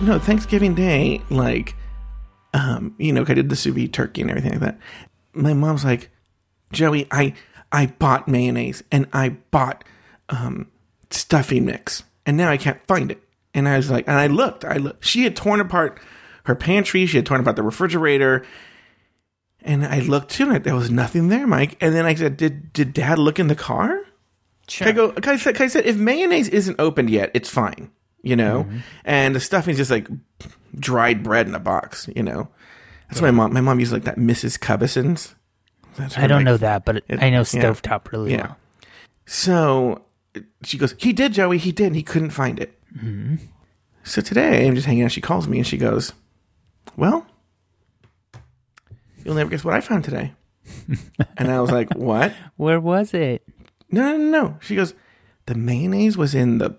the no Thanksgiving Day, like, um, you know, I did the sous vide turkey and everything like that. My mom's like, Joey, I I bought mayonnaise and I bought um stuffing mix, and now I can't find it. And I was like, and I looked, I looked. She had torn apart her pantry, she had torn apart the refrigerator, and I looked too, and there was nothing there, Mike. And then I said, Did did Dad look in the car? Sure. I go, I said, I said, if mayonnaise isn't opened yet, it's fine, you know? Mm-hmm. And the stuffing's just like dried bread in a box, you know? That's my mom, my mom used like that Mrs. Cubbison's. I don't like- know that, but it- I know yeah. stovetop really Yeah. well. So she goes, he did, Joey, he did. He couldn't find it. Mm-hmm. So today I'm just hanging out. She calls me and she goes, well, you'll never guess what I found today. and I was like, what? Where was it? No, no, no, no. She goes, the mayonnaise was in the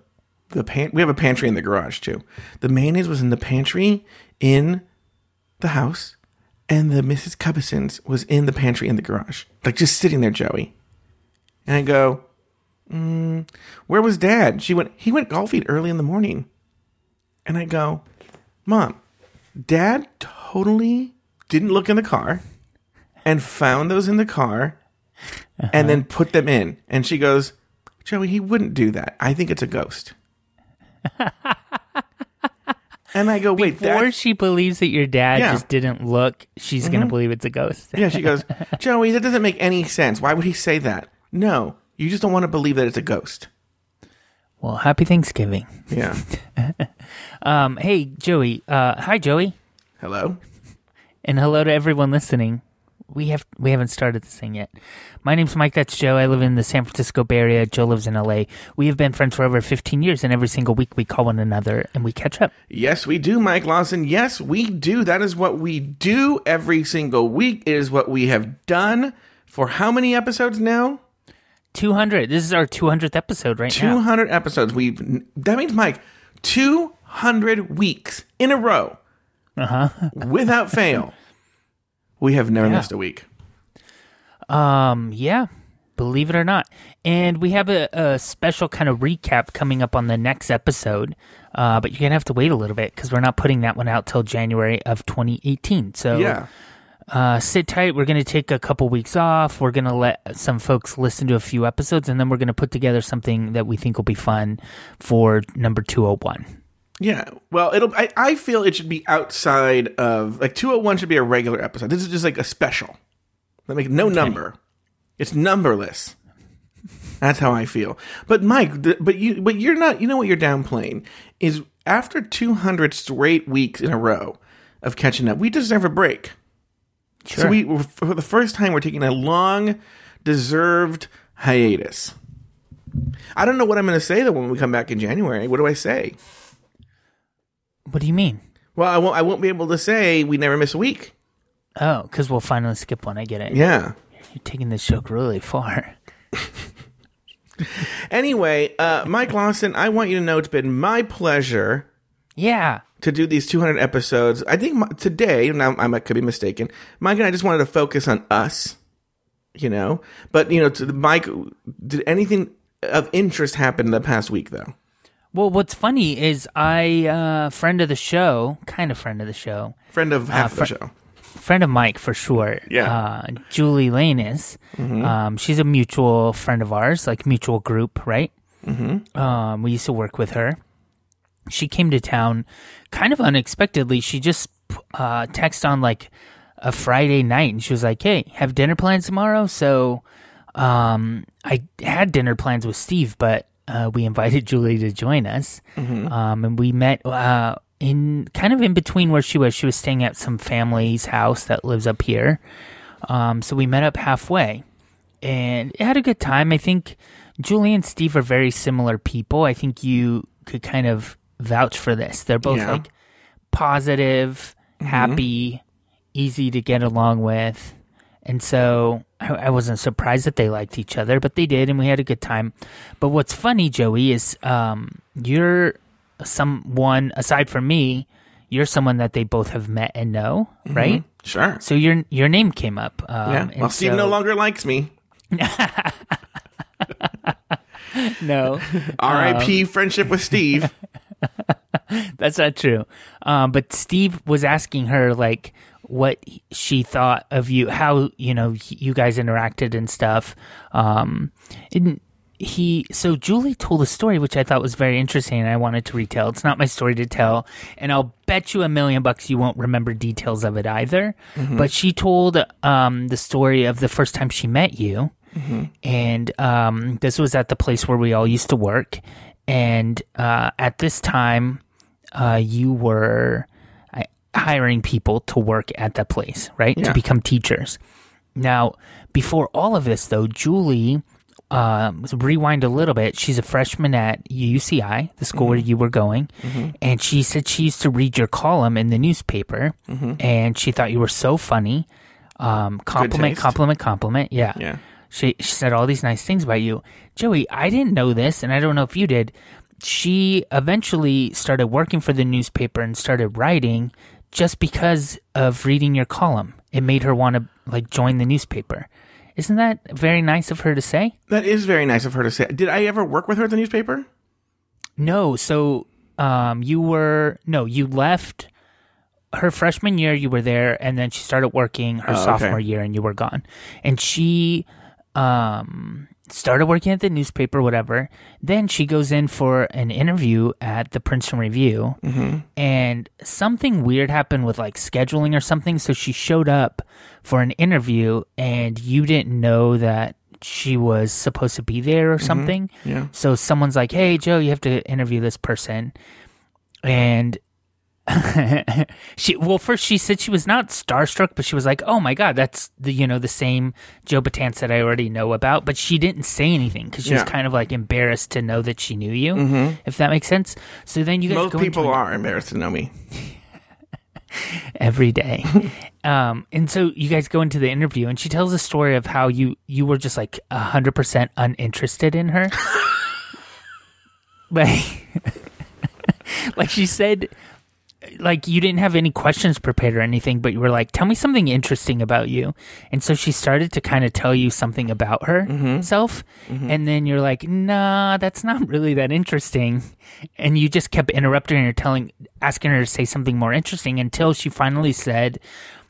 the pan. We have a pantry in the garage too. The mayonnaise was in the pantry in the house, and the Mrs. Cubbison's was in the pantry in the garage, like just sitting there, Joey. And I go, mm, where was Dad? She went. He went golfing early in the morning. And I go, Mom, Dad totally didn't look in the car and found those in the car and then put them in. And she goes, Joey, he wouldn't do that. I think it's a ghost. And I go, wait, Before that. she believes that your dad Yeah. Mm-hmm. just didn't look, she's gonna believe it's a ghost. Yeah, she goes, Joey, that doesn't make any sense. Why would he say that? No, you just don't want to believe that it's a ghost. Well, happy Thanksgiving. Yeah. Um, hey Joey. Uh, hi Joey, Hello? and hello to everyone listening. We have we haven't started this thing yet. My name's Mike. That's Joe. I live in the San Francisco Bay Area. Joe lives in LA. We have been friends for over 15 years, and every single week we call one another and we catch up. Yes, we do, Mike Lawson. Yes, we do. That is what we do every single week. It is what we have done for how many episodes now? 200. This is our 200th episode right now. 200 episodes. We've that means Mike, 200 weeks in a row. Uh-huh. without fail. We have never Yeah. missed a week. Um, yeah, believe it or not. And we have a, a special kind of recap coming up on the next episode. Uh, but you're gonna have to wait a little bit because we're not putting that one out till January of 2018. So Yeah. uh, sit tight. We're gonna take a couple weeks off. We're gonna let some folks listen to a few episodes, and then we're gonna put together something that we think will be fun for number 201. Yeah. Well, it'll I, I feel it should be outside of like 201 should be a regular episode. This is just like a special. That make no number. It's numberless. That's how I feel. But Mike, th- but you but you're not you know what you're downplaying is after 200 straight weeks in a row of catching up, we deserve a break. Sure. So we for the first time we're taking a long deserved hiatus. I don't know what I'm going to say though when we come back in January. What do I say? What do you mean? Well, I won't. I won't be able to say we never miss a week. Oh, because we'll finally skip one. I get it. Yeah. You're taking this joke really far. Anyway, uh, Mike Lawson, I want you to know it's been my pleasure Yeah. to do these 200 episodes. I think m- today, now I might, could be mistaken, Mike and I just wanted to focus on us, you know. But you know, to Mike, did anything of interest happen in the past week though? Well, what's funny is I, uh, friend of the show, kind of friend of the show, Friend of half fr- the show. friend of Mike for sure. Yeah. Uh, Julie Lanus. Um, she's a mutual friend of ours, like mutual group, right? Mm-hmm. Um, we used to work with her. She came to town kind of unexpectedly. She just uh, texted on like a Friday night and she was like, Hey, have dinner plans tomorrow? So um, I had dinner plans with Steve, but uh, we invited Julie to join us. Um, and we met uh, in kind of in between where she was. She was staying at some family's house that lives up here. Um, so we met up halfway and had a good time. I think Julie and Steve are very similar people. I think you could kind of vouch for this. They're both Yeah. like positive, happy, easy to get along with. And so I, I wasn't surprised that they liked each other, but they did, and we had a good time. But what's funny, Joey, is um, you're someone aside from me. You're someone that they both have met and know, right? Sure. So your your name came up. Um, Yeah. Well, Steve so- no longer likes me. No, R.I.P. Um, friendship with Steve. That's not true. Um, but Steve was asking her like what she thought of you, how you know you guys interacted and stuff. Um, and he so Julie told a story which I thought was very interesting, and I wanted to retell. It's not my story to tell, and I'll bet you a million bucks you won't remember details of it either. But she told um, the story of the first time she met you. And um, this was at the place where we all used to work. And uh, at this time, uh, you were hiring people to work at that place, right? Yeah. To become teachers. Now, before all of this, though, Julie, um, rewind a little bit. She's a freshman at UCI, the school where you were going, and she said she used to read your column in the newspaper, and she thought you were so funny. Um, compliment, compliment, compliment. Yeah. Yeah. She, she said all these nice things about you. Joey, I didn't know this, and I don't know if you did. She eventually started working for the newspaper and started writing just because of reading your column. It made her want to like join the newspaper. Isn't that very nice of her to say? That is very nice of her to say. Did I ever work with her at the newspaper? No, so um, you were no, you left her freshman year. You were there, and then she started working her Oh, okay. sophomore year, and you were gone. And she um, started working at the newspaper, whatever. Then she goes in for an interview at the Princeton Review, mm-hmm. and something weird happened with like scheduling or something. So she showed up for an interview, and you didn't know that she was supposed to be there or mm-hmm. something. Yeah. So someone's like, "Hey, Joe, you have to interview this person," and she well, first she said she was not starstruck, but she was like, "Oh my god, that's the you know the same Joe Batance that I already know about." But she didn't say anything because she was kind of like embarrassed to know that she knew you, if that makes sense. So then you guys Most go into people an- are embarrassed to know me. every day. um, and so you guys go into the interview, and she tells a story of how you you were just like hundred percent uninterested in her. like, like she said, like you didn't have any questions prepared or anything, but you were like, "Tell me something interesting about you." And so she started to kind of tell you something about herself, and then you're like, "Nah, that's not really that interesting." And you just kept interrupting her, telling, asking her to say something more interesting until she finally said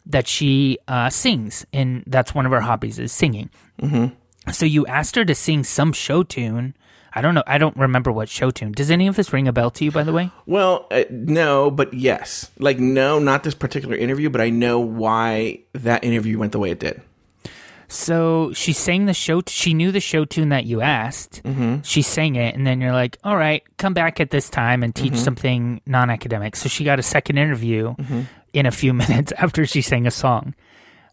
that she uh, sings, and that's one of her hobbies is singing. Mm-hmm. So you asked her to sing some show tune. I don't know. I don't remember what show tune. Does any of this ring a bell to you, by the way? Well, uh, no, but yes. Like, no, not this particular interview, but I know why that interview went the way it did. So she sang the show. she knew the show tune that you asked. Mm-hmm. She sang it, and then you're like, "All right, come back at this time and teach something non-academic." So she got a second interview in a few minutes after she sang a song,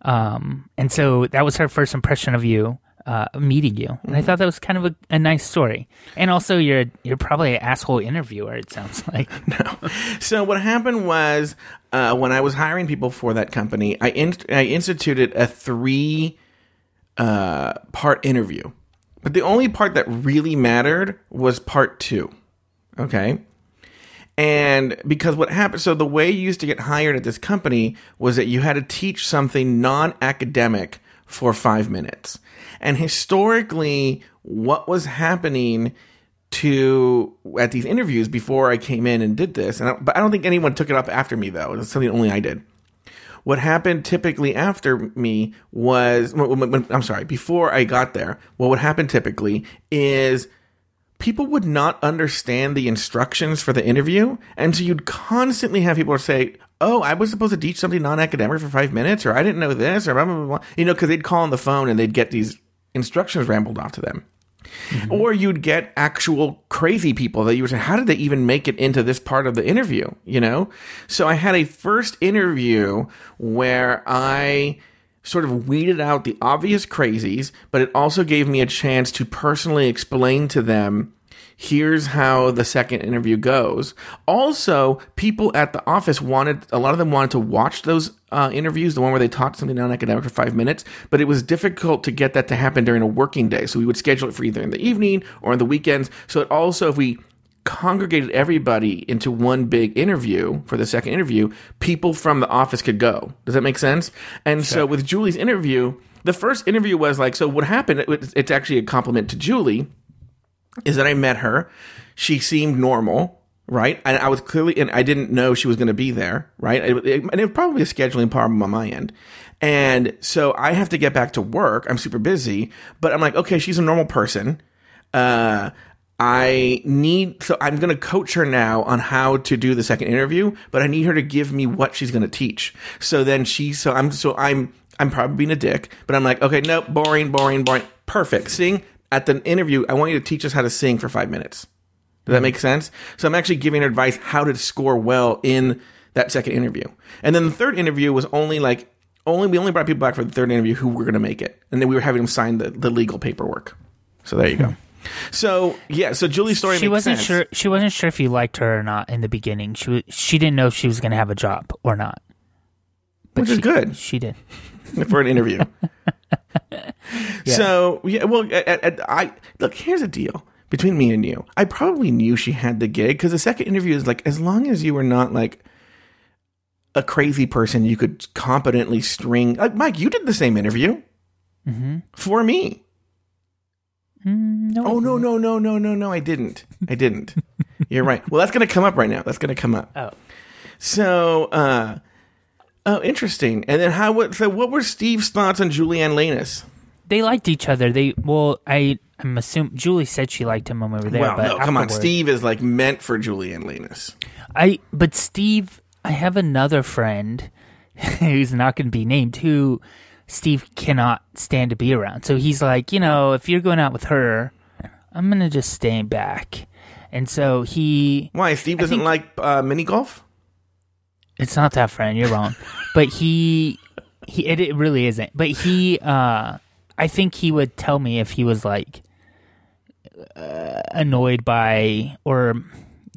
um, and so that was her first impression of you. Uh, meeting you, and I thought that was kind of a, a nice story. And also, you're you're probably an asshole interviewer. It sounds like. So what happened was uh, when I was hiring people for that company, I in- I instituted a three uh, part interview, but the only part that really mattered was part two. Okay. And because what happened, so the way you used to get hired at this company was that you had to teach something non academic for five minutes. And historically, what was happening to at these interviews before I came in and did this, and I, but I don't think anyone took it up after me though. It's something only I did. What happened typically after me was, when- when- when- I'm sorry, before I got there, what would happen typically is people would not understand the instructions for the interview. And so you'd constantly have people say, Oh, I was supposed to teach something non academic for five minutes, or I didn't know this, or blah, blah, blah, blah. You know, because they'd call on the phone and they'd get these instructions rambled off to them. Mm-hmm. Or you'd get actual crazy people that you were saying, how did they even make it into this part of the interview? You know? So I had a first interview where I sort of weeded out the obvious crazies, but it also gave me a chance to personally explain to them here's how the second interview goes. Also, people at the office wanted, a lot of them wanted to watch those uh, interviews, the one where they talked something non academic for five minutes, but it was difficult to get that to happen during a working day. So we would schedule it for either in the evening or on the weekends. So it also, if we congregated everybody into one big interview for the second interview, people from the office could go. Does that make sense? And so with Julie's interview, the first interview was like, so what happened? It's actually a compliment to Julie is that I met her. She seemed normal. right? And I was clearly, and I didn't know she was going to be there, right? It, it, and it was probably a scheduling problem on my end. And so I have to get back to work. I'm super busy, but I'm like, okay, she's a normal person. Uh, I need, so I'm going to coach her now on how to do the second interview, but I need her to give me what she's going to teach. So then she, so I'm, so I'm, I'm probably being a dick, but I'm like, okay, nope, boring, boring, boring. Perfect. Sing at the interview. I want you to teach us how to sing for five minutes. Does that hmm. make sense? So I'm actually giving her advice how to score well in that second interview. And then the third interview was only like, only, we only brought people back for the third interview who were going to make it. And then we were having them sign the, the legal paperwork. So there you go. Hmm. So yeah, so Julie's story. She makes wasn't sense. sure. She wasn't sure if you liked her or not in the beginning. She wa- she didn't know if she was going to have a job or not. which is good She did. for an interview. So yeah, well, at, I look. Here's a deal between me and you. I probably knew she had the gig because the second interview is like, as long as you were not like a crazy person, you could competently string. Like Mike, you did the same interview for me. No. Oh no no no no no no! I didn't. I didn't. You're right. Well, that's gonna come up right now. That's gonna come up. Oh. So, uh, oh, interesting. And then how? What? So, what were Steve's thoughts on Julianne Lanus? They liked each other. They well, I I'm assuming Julie said she liked him when we were there. well, but no, come on. Steve is like meant for Julie and Linus. I but Steve, I have another friend who's not going to be named who Steve cannot stand to be around. So he's like, you know, if you're going out with her, I'm going to just stay back. And so he Why? Steve doesn't think- like uh, mini golf. it's not that friend, you're wrong. but he he it, it really isn't. But he uh I think he would tell me if he was like uh, annoyed by or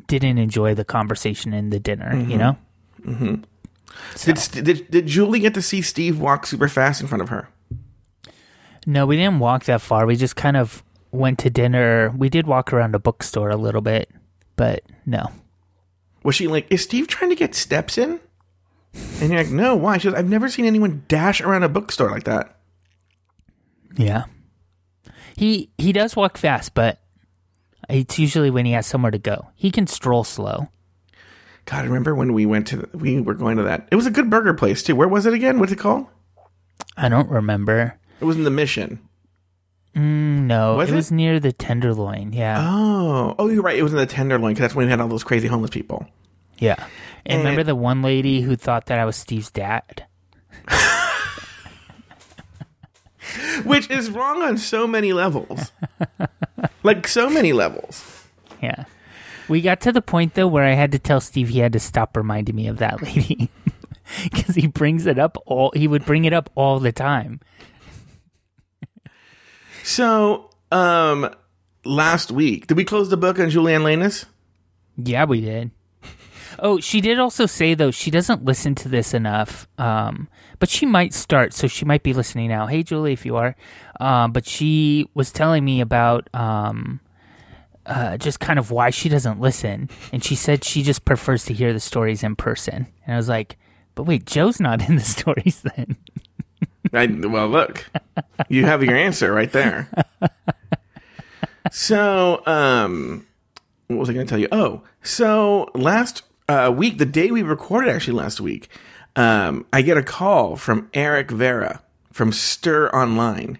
didn't enjoy the conversation in the dinner, you know? Did, did did Julie get to see Steve walk super fast in front of her? No, we didn't walk that far. We just kind of went to dinner. We did walk around a bookstore a little bit, but no. Was she like, is Steve trying to get steps in? And you're like, no. Why? She goes, I've never seen anyone dash around a bookstore like that. Yeah. He he does walk fast, but it's usually when he has somewhere to go. He can stroll slow. God, I remember when we went to the, we were going to that. It was a good burger place too. Where was it again? What's it called? I don't remember. It was in the Mission. Mm, No, Was it, it? was near the Tenderloin. Yeah, Oh, oh, you're right. It was in the Tenderloin because that's when we had all those crazy homeless people. yeah. And, And- remember the one lady who thought that I was Steve's dad? which is wrong on so many levels. like so many levels. Yeah. We got to the point though where I had to tell Steve he had to stop reminding me of that lady because he brings it up all. He would bring it up all the time. So, um, last week did we close the book on Julianne Lanus? Yeah, we did. Oh, she did also say though she doesn't listen to this enough. Um, but she might start, so she might be listening now. Hey, Julie, if you are. Um, but she was telling me about um, uh, just kind of why she doesn't listen, and she said she just prefers to hear the stories in person. And I was like, but wait, Joe's not in the stories then. I, well, look, you have your answer right there. So, um, what was I going to tell you? Oh, so last uh, week, the day we recorded, actually last week, um, I get a call from Eric Vera from Stir Online,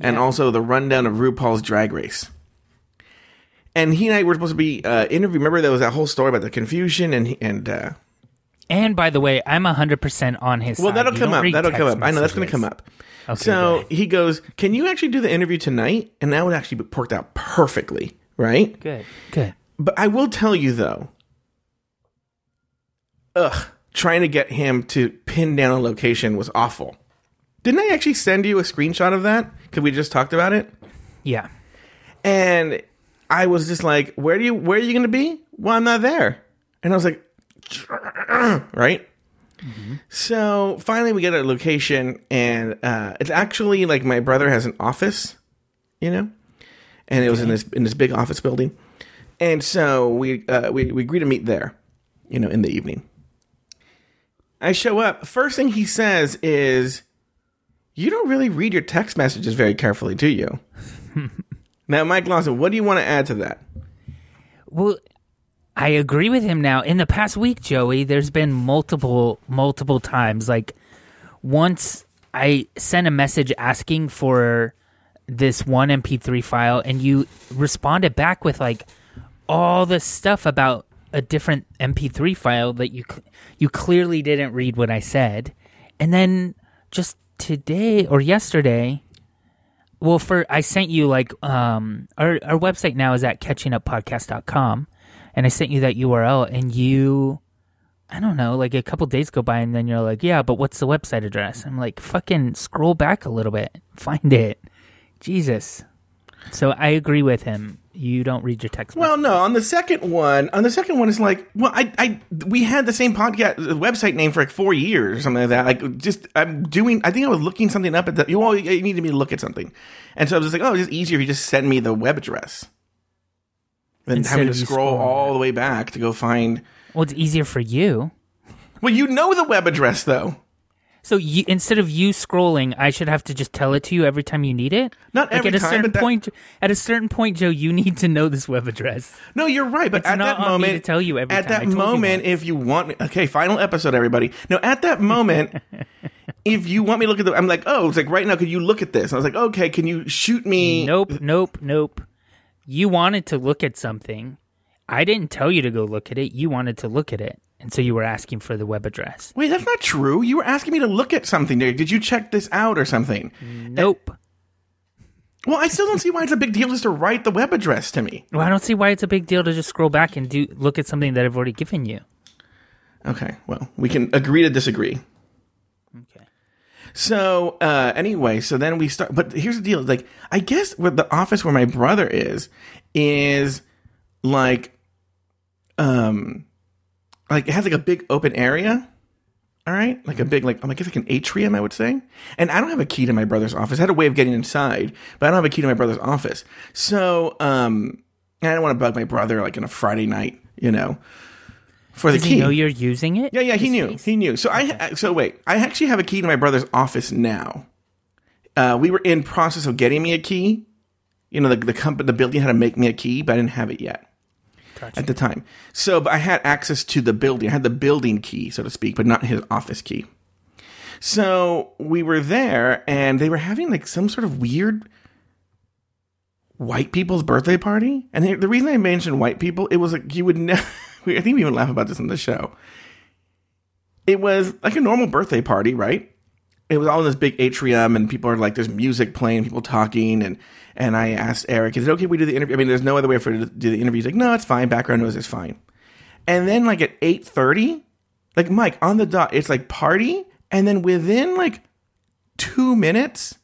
and also the rundown of RuPaul's Drag Race. And he and I were supposed to be uh, interviewed. Remember, there was that whole story about the confusion and and uh, And by the way, I'm 100% on his Well, side. that'll You come up. That'll come up. I know that's going to come up. Okay, so good. he goes, "Can you actually do the interview tonight?" And that would actually be worked out perfectly, right? Good, good. But I will tell you though, ugh, trying to get him to pin down a location was awful. Didn't I actually send you a screenshot of that? Because we just talked about it, Yeah. and I was just like, "Where do you? Where are you going to be?" Well, I'm not there, and I was like, right. So finally, we get a location, and uh, it's actually like my brother has an office, you know, and it was in this in this big office building, and so we uh, we we agree to meet there, you know, in the evening. I show up. First thing he says is, "You don't really read your text messages very carefully, do you?" now, Mike Lawson, what do you want to add to that? Well, I agree with him now. In the past week, Joey, there's been multiple, multiple times. Like once I sent a message asking for this one MP3 file, and you responded back with like all this stuff about a different MP3 file that you you clearly didn't read what I said, and then just today or yesterday. Well, for I sent you like um our our website now is at catchinguppodcast.com and I sent you that URL and you I don't know, like a couple days go by and then you're like, "Yeah, but what's the website address?" I'm like, "Fucking scroll back a little bit. Find it." Jesus. So I agree with him. You don't read your text. Well, no. On the second one, on the second one, it's like, well, I, I, we had the same podcast uh, website name for like four years or something like that. Like, just I'm doing. I think I was looking something up at the. You all you needed me to look at something, and so I was just like, oh, it's just easier if you just send me the web address than Instead having to scroll all the way back to go find. Well, it's easier for you. Well, you know the web address though. So you, instead of you scrolling, I should have to just tell it to you every time you need it. Not like every at a time, certain that- point. At a certain point, Joe, you need to know this web address. No, you're right, but It's at that moment, to tell you every at time. That told you moment, if you want, me, okay, final episode, everybody. No, at that moment, if you want me to look at the, I'm like, oh, it's like right now. Could you look at this? I was like, okay, can you shoot me? Nope, nope, nope. You wanted to look at something. I didn't tell you to go look at it. You wanted to look at it, and so you were asking for the web address. Wait, that's not true. You were asking me to look at something. Did you check this out or something? Nope. Well, I still don't see why it's a big deal just to write the web address to me. Well, I don't see why it's a big deal to just scroll back and do look at something that I've already given you. Okay, well, we can agree to disagree. Okay. So uh, anyway, so then we start. But here's the deal: like, I guess where the office where my brother is is like, um, like it has like a big open area. All right, like a big like I guess like an atrium, I would say. And I don't have a key to my brother's office. I had a way of getting inside, but I don't have a key to my brother's office. So, um, and I don't want to bug my brother like on a Friday night, you know, for the key. he know you're using it? Yeah, yeah, he knew. face? He knew. So I so wait, I actually have a key to my brother's office now. Uh, we were in process of getting me a key. You know, the the company, the building had to make me a key, but I didn't have it yet Gotcha. at the time. So, I had access to the building. I had the building key, so to speak, but not his office key. So we were there, and they were having like some sort of weird white people's birthday party. And the- the reason I mentioned white people, it was like you would never. I think we even laugh about this on the show. It was like a normal birthday party, right? It was all in this big atrium, and people are like, there's music playing, people talking, and and I asked Eric, is it okay if we do the interview? I mean, there's no other way for to do the interview. He's like, no, it's fine. Background noise is fine. And then like at eight thirty, like Mike on the dot, it's like party, and then within like two minutes,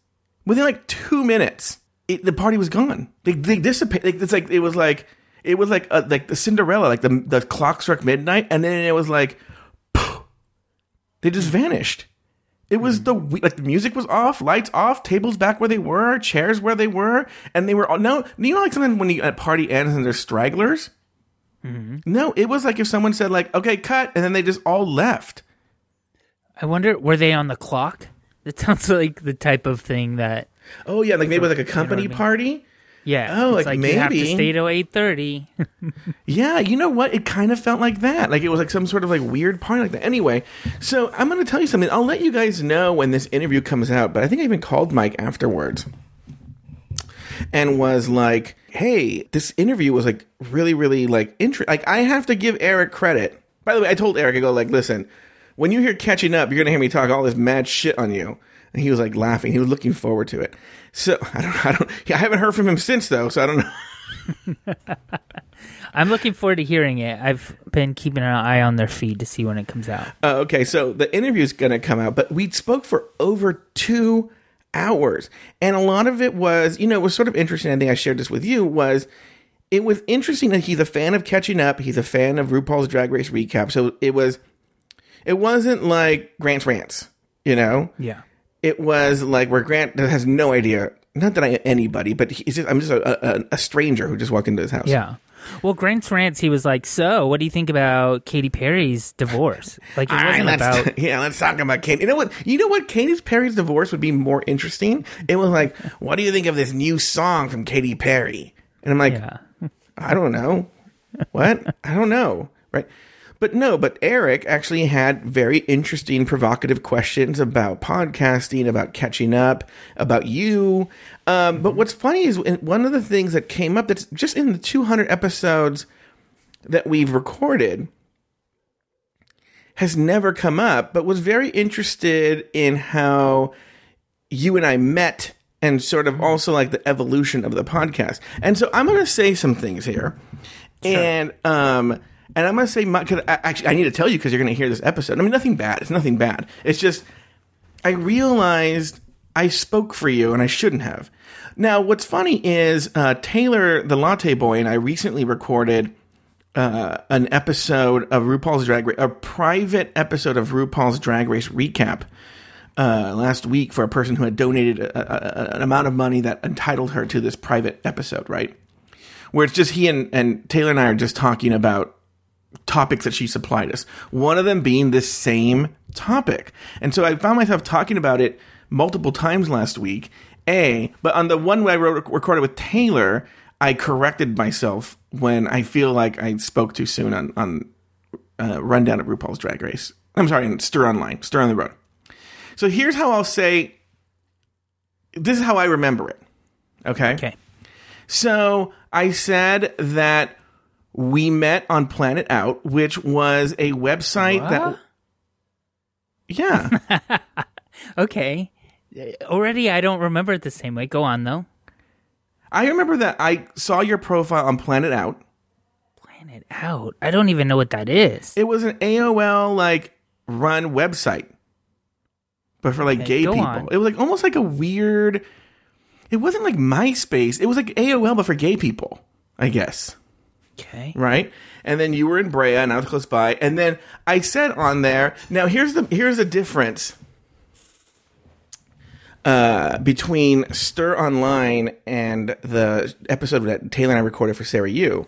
within like two minutes, it, the party was gone. They they dissipated. It's like it was like it was like uh, like the Cinderella, like the the clock struck midnight, and then it was like they just vanished. It was mm-hmm. the like the music was off, lights off, tables back where they were, chairs where they were, and they were all no. You know, like sometimes when you, a party ends and there's stragglers. Mm-hmm. No, it was like if someone said like, "Okay, cut," and then they just all left. I wonder, were they on the clock? That sounds like the type of thing that. Oh yeah, like maybe like a company party. Yeah. Oh, it's like you have to stay till eight thirty. Yeah, you know what? It kind of felt like that. Like it was like some sort of like weird party like that. Anyway, so I'm going to tell you something. I'll let you guys know when this interview comes out, but I think I even called Mike afterwards and was like, "Hey, this interview was like really really like interesting. Like I have to give Eric credit. By the way, I told Eric I go like, "Listen, when you hear catching up, you're going to hear me talk all this mad shit on you." And he was like laughing. He was looking forward to it. So, I don't I don't I haven't heard from him since though, so I don't know. I'm looking forward to hearing it. I've been keeping an eye on their feed to see when it comes out. Uh, okay, so the interview is going to come out, but we spoke for over two hours. And a lot of it was, you know, it was sort of interesting. I think I shared this with you was it was interesting that he's a fan of catching up. He's a fan of RuPaul's Drag Race recap. So it was, it wasn't like Grant's rants, you know? Yeah. It was like where Grant has no idea. Not that I anybody, but he's just, I'm just a, a, a stranger who just walked into his house. Yeah. Well, Grant's rants, he was like, "So, what do you think about Katy Perry's divorce?" Like it wasn't let's about. yeah, let's talk about Katie. You know what? You know what? Katy Perry's divorce would be more interesting. It was like, what do you think of this new song from Katy Perry? And I'm like, Yeah. I don't know. what? I don't know. Right. But no, but Eric actually had very interesting, provocative questions about podcasting, about catching up, about you. Um, but what's funny is one of the things that came up that's just in the 200 episodes that we've recorded has never come up, but was very interested in how you and I met and sort of also like the evolution of the podcast. And so I'm going to say some things here. Sure. And um and I'm going to say my cuz actually I need to tell you cuz you're going to hear this episode. I mean nothing bad. It's nothing bad. It's just I realized I spoke for you and I shouldn't have. Now, what's funny is uh, Taylor, the latte boy, and I recently recorded uh, an episode of RuPaul's Drag Race, a private episode of RuPaul's Drag Race recap uh, last week for a person who had donated a, a, an amount of money that entitled her to this private episode, right? Where it's just he and, and Taylor and I are just talking about topics that she supplied us. One of them being this same topic. And so I found myself talking about it multiple times last week. A, but on the one way I wrote, recorded with Taylor, I corrected myself when I feel like I spoke too soon on on uh, rundown of RuPaul's Drag Race. I'm sorry, Stir Online, Stir on the Road. So here's how I'll say. This is how I remember it. Okay. Okay. So I said that we met on Planet Out, which was a website what? that. Yeah. okay. Already, I don't remember it the same way. Go on, though. I remember that I saw your profile on Planet Out. Planet Out? I don't even know what that is. It was an AOL like run website, but for like okay, gay people. On. It was like almost like a weird. It wasn't like MySpace. It was like AOL, but for gay people, I guess. Okay. Right. And then you were in Brea, and I was close by. And then I said on there. Now here's the here's the difference uh, between Stir Online and the episode that Taylor and I recorded for Sarah U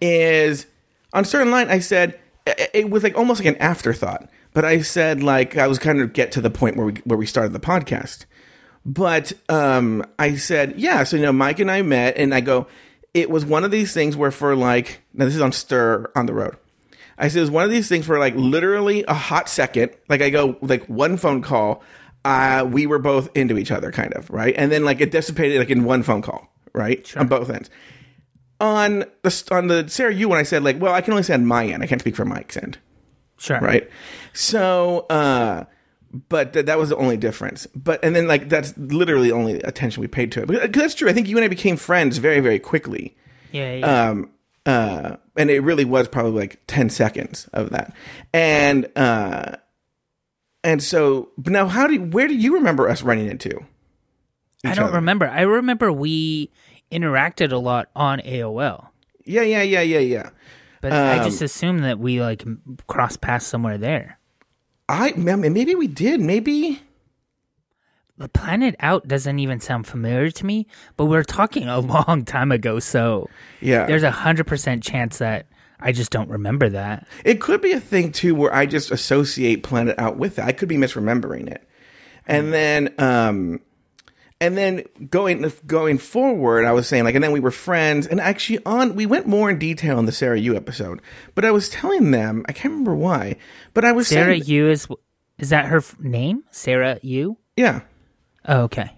is on Stir Online. I said it was like almost like an afterthought, but I said like I was kind of get to the point where we where we started the podcast. But um, I said, yeah. So you know, Mike and I met, and I go. It was one of these things where for like now this is on Stir on the road. I said it was one of these things for like literally a hot second. Like I go like one phone call uh, we were both into each other, kind of, right? And then like it dissipated like in one phone call, right? Sure. On both ends. On the on the Sarah you when I said like, well, I can only say on my end. I can't speak for Mike's end. Sure. Right. So, uh, but th- that was the only difference. But and then like that's literally the only attention we paid to it. Because that's true. I think you and I became friends very very quickly. Yeah. yeah. Um. Uh. And it really was probably like ten seconds of that. And uh and so, but now, how do you, where do you remember us running into? I don't other? remember. I remember we interacted a lot on AOL. Yeah, yeah, yeah, yeah, yeah. But um, I just assumed that we like crossed paths somewhere there. I maybe we did. Maybe the planet out doesn't even sound familiar to me. But we are talking a long time ago, so yeah, there's a hundred percent chance that I just don't remember that. It could be a thing too where I just associate Planet Out with it. I could be misremembering it. And then um and then going going forward, I was saying like and then we were friends and actually on we went more in detail in the Sarah U episode. But I was telling them, I can't remember why, but I was Sarah saying, U is is that her name? Sarah U? Yeah. Oh, okay.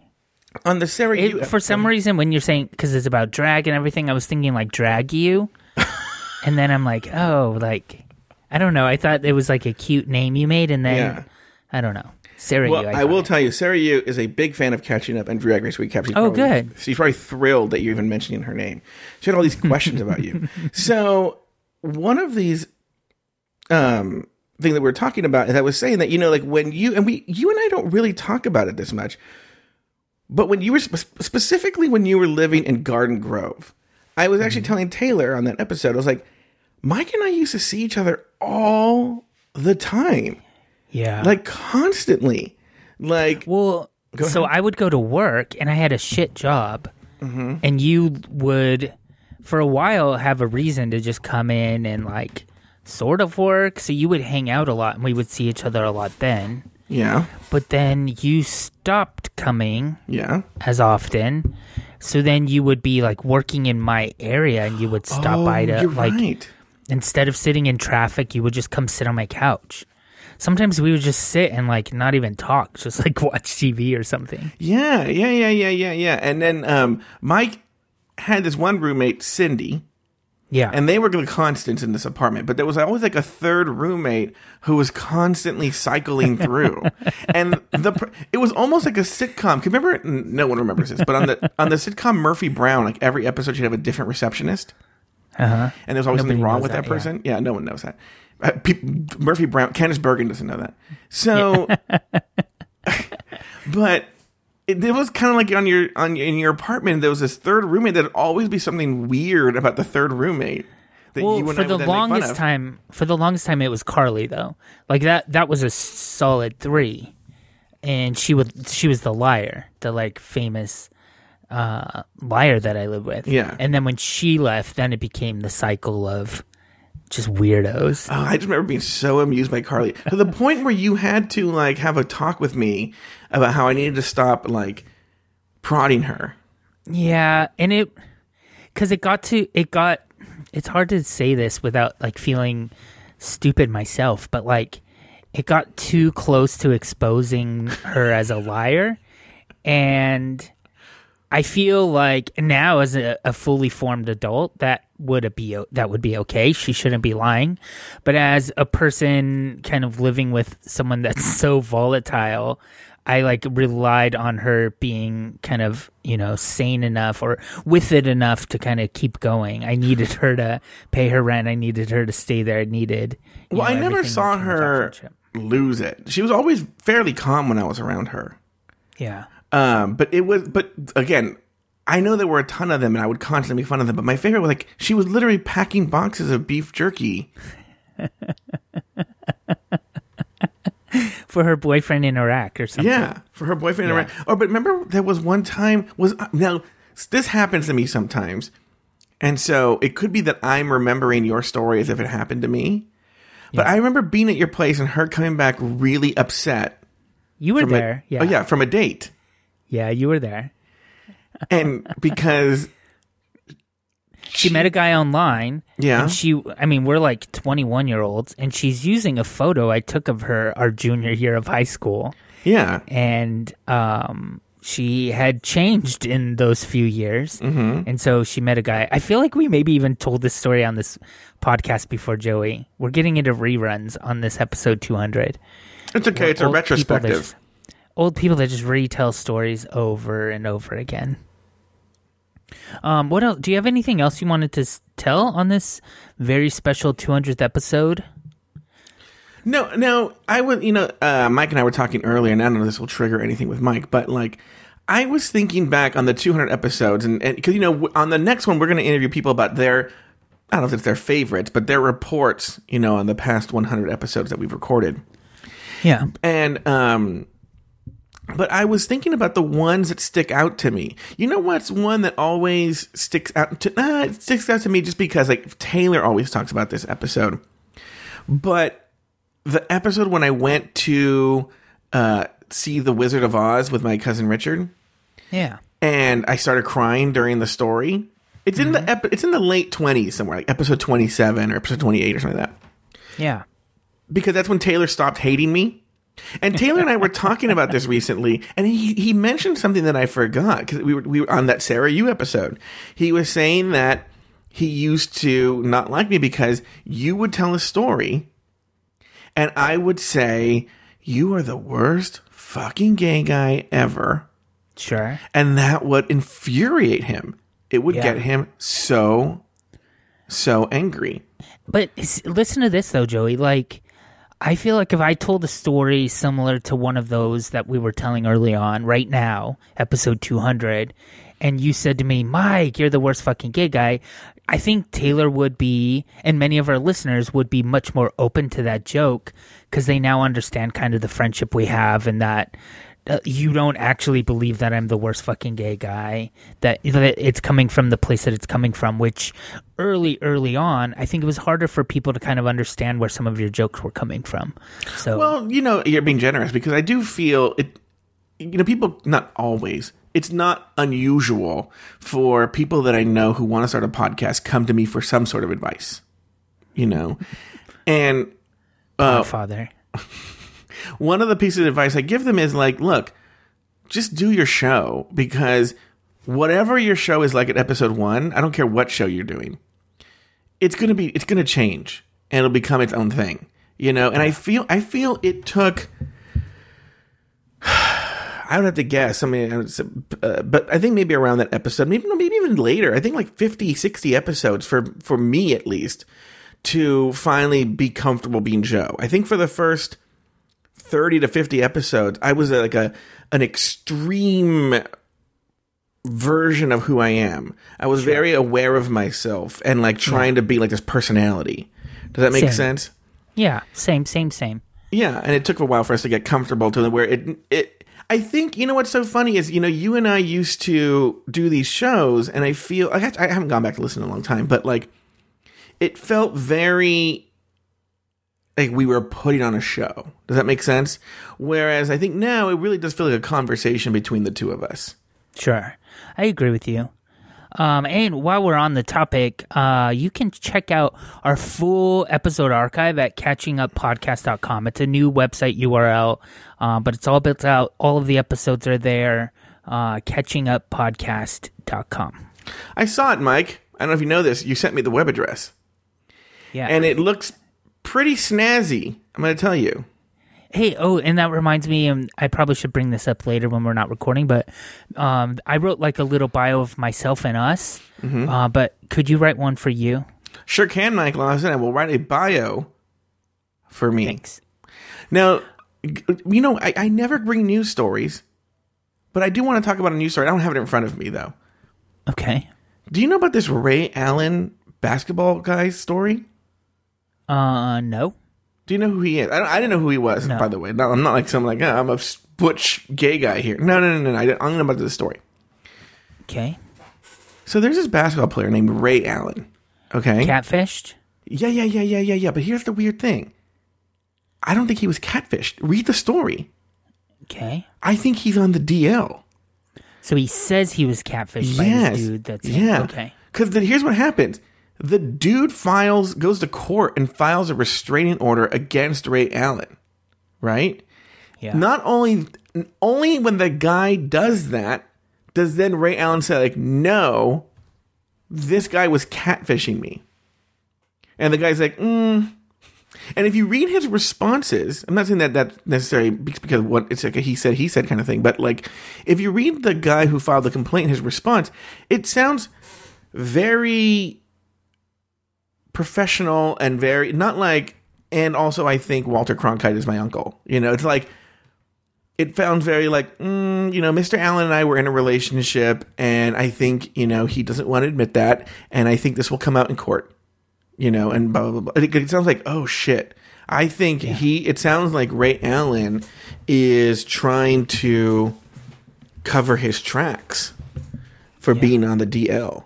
On the Sarah it, For some reason when you're saying cuz it's about drag and everything, I was thinking like drag you. and then I'm like, oh, like I don't know. I thought it was like a cute name you made, and then yeah. I don't know. Sarah well, Yu, I, I will tell you, Sarah Yu is a big fan of catching up and Drag Race Recap. She's oh, probably, good. She's probably thrilled that you're even mentioning her name. She had all these questions about you. So one of these um thing that we are talking about is I was saying that you know, like when you and we, you and I don't really talk about it this much, but when you were spe- specifically when you were living in Garden Grove, I was actually mm-hmm. telling Taylor on that episode, I was like, Mike and I used to see each other all the time. Yeah. Like constantly. Like, well, so I would go to work and I had a shit job. Mm-hmm. And you would, for a while, have a reason to just come in and like sort of work. So you would hang out a lot and we would see each other a lot then. Yeah. But then you stopped coming. Yeah. As often So then you would be like working in my area and you would stop by Oh, to you're like right. instead of sitting in traffic, you would just come sit on my couch. Sometimes we would just sit and like not even talk, just like watch TV or something. Yeah, yeah, yeah, yeah, yeah, yeah. And then um, Mike had this one roommate, Cindy, Yeah. and they were the constants in this apartment. But there was always like a third roommate who was constantly cycling through, and the it was almost like a sitcom. Remember, no one remembers this, but on the on the sitcom Murphy Brown, like every episode, you'd have a different receptionist, uh-huh. and there's always Nobody something wrong with that, that, yeah. person. Yeah. no one knows that. Uh, Murphy Brown, Candice Bergen doesn't know that. So, but it, it was kind of like on your on in your apartment. There was this third roommate. There'd always be something weird about the third roommate that Well, you for the would then make fun longest time, for the longest time, it was Carly though. Like that, that was a solid three, and she would, she was the liar, the like famous uh liar that I live with. Yeah. And then when she left, then it became the cycle of just weirdos. Oh, I just remember being so amused by Carly to the point where you had to like have a talk with me about how I needed to stop like prodding her. Yeah, and it because it got to it got. It's hard to say this without like feeling stupid myself, but like it got too close to exposing her as a liar, and I feel like now as a, a fully formed adult that would it be that would be okay. She shouldn't be lying, but as a person kind of living with someone that's so volatile, I like relied on her being kind of you know sane enough or with it enough to kind of keep going. I needed her to pay her rent. I needed her to stay there. I needed. Well, know, I never saw that came with that her lose it. She was always fairly calm when I was around her. Yeah. Um, but it was, but again, I know there were a ton of them, and I would constantly make fun of them. But my favorite was like she was literally packing boxes of beef jerky. For her boyfriend in Iraq or something. Yeah, for her boyfriend. Yeah. around. Oh, but remember there was one time was uh, now this happens to me sometimes, and so it could be that I'm remembering your story as if it happened to me. But I remember being at your place and her coming back really upset. You were there. A, yeah. Oh yeah, from a date, Yeah, you were there. And because she met a guy online. Yeah. And she, I mean, we're like 21 year olds, and she's using a photo I took of her our junior year of high school. yeah, And um, she had changed in those few years. Mm-hmm. And so she met a guy. I feel like we maybe even told this story on this podcast before, Joey. We're getting into reruns on this episode 200. it's okay. It's a people retrospective. just- Old people that just retell stories over and over again. Um, what else? Do you have anything else you wanted to s- tell on this very special 200th episode? No, no, I would, you know, uh, Mike and I were talking earlier, and I don't know if this will trigger anything with Mike, but like, I was thinking back on the 200 episodes, and because, you know, w- on the next one, we're going to interview people about their, I don't know if it's their favorites, but their reports, you know, on the past 100 episodes that we've recorded. Yeah. And, um, but I was thinking about the ones that stick out to me. You know what's one that always sticks out to, uh, it sticks out to me just because, like, Taylor always talks about this episode. But the episode when I went to uh, see The Wizard of Oz with my cousin Richard, Yeah. and I started crying during the story. It's in the ep- it's in the late twenties somewhere, like episode twenty seven or episode twenty eight or something like that. Yeah. Because that's when Taylor stopped hating me. And Taylor and I were talking about this recently, and he, he mentioned something that I forgot because we were we were on that Sarah U episode. He was saying that he used to not like me because you would tell a story, and I would say you are the worst fucking gay guy ever, Sure. and that would infuriate him. It would Yeah. get him so so angry. But listen to this though, Joey. Like, I feel like if I told a story similar to one of those that we were telling early on, right now, episode 200, and you said to me, Mike, you're the worst fucking gay guy, I think Taylor would be, and many of our listeners would be much more open to that joke because they now understand kind of the friendship we have and that. Uh, you don't actually believe that I'm the worst fucking gay guy. That, that it's coming from the place that it's coming from. Which early, early on, I think it was harder for people to kind of understand where some of your jokes were coming from. So Well, you know, you're being generous because I do feel it. You know, people not always. it's not unusual for people that I know who want to start a podcast come to me for some sort of advice. You know, and uh, Father. one of the pieces of advice I give them is like, look, just do your show because whatever your show is like at episode one, I don't care what show you're doing, it's gonna be it's gonna change and it'll become its own thing, you know. And I feel I feel it took. I would have to guess. I mean, uh, but I think maybe around that episode, maybe maybe even later. I think like 50, 60 episodes for for me at least to finally be comfortable being Joe. I think for the first 30 to 50 episodes, I was uh, like a an extreme version of who I am. I was very aware of myself and like trying to be like this personality. Does that make Same. sense? Yeah, same, same, same. Yeah, and it took a while for us to get comfortable to where it it I think you know what's so funny is you know you and I used to do these shows and I feel I, I haven't gone back to listen in a long time but like it felt very like we were putting on a show. Does that make sense? Whereas I think now it really does feel like a conversation between the two of us. Sure. I agree with you. Um, and while we're on the topic, uh, you can check out our full episode archive at catchinguppodcast.com. It's a new website URL, uh, but it's all built out. All of the episodes are there. Uh, catchinguppodcast.com. I saw it, Mike. I don't know if you know this. You sent me the web address. Yeah. And it looks pretty snazzy. I'm going to tell you. Hey, oh, and that reminds me, um, I probably should bring this up later when we're not recording, but um, I wrote like a little bio of myself and us. Uh, but could you write one for you? Sure can, Michael. I said I will write a bio for me. Thanks. Now, you know, I, I never bring news stories, but I do want to talk about a news story. I don't have it in front of me, though. Okay. Do you know about this Ray Allen basketball guy story? Uh, no. Do you know who he is? I, don't, I didn't know who he was, No. by the way. No, I'm not like some like, oh, I'm a butch gay guy here. No, no, no, no. no. I, I'm going to about this story. Okay. So there's this basketball player named Ray Allen. Okay. Catfished? Yeah, yeah, yeah, yeah, yeah, yeah. But here's the weird thing. I don't think he was catfished. Read the story. Okay. I think he's on the DL. So he says he was catfished by this dude. That's yeah. Okay. Because then here's what happens: the dude files, goes to court, and files a restraining order against Ray Allen. Right. Yeah. Not only, only when the guy does that, does then Ray Allen say like, "No, this guy was catfishing me," and the guy's like, mm. And if you read his responses, I'm not saying that that necessarily because what it's like a he said he said kind of thing, but like if you read the guy who filed the complaint, his response, it sounds very professional and very not like. And also, I think Walter Cronkite is my uncle. You know, it's like it sounds very like mm, you know mr allen and i were in a relationship and i think you know he doesn't want to admit that and i think this will come out in court you know and blah blah blah it, it sounds like oh shit i think he it sounds like ray allen is trying to cover his tracks for being on the dl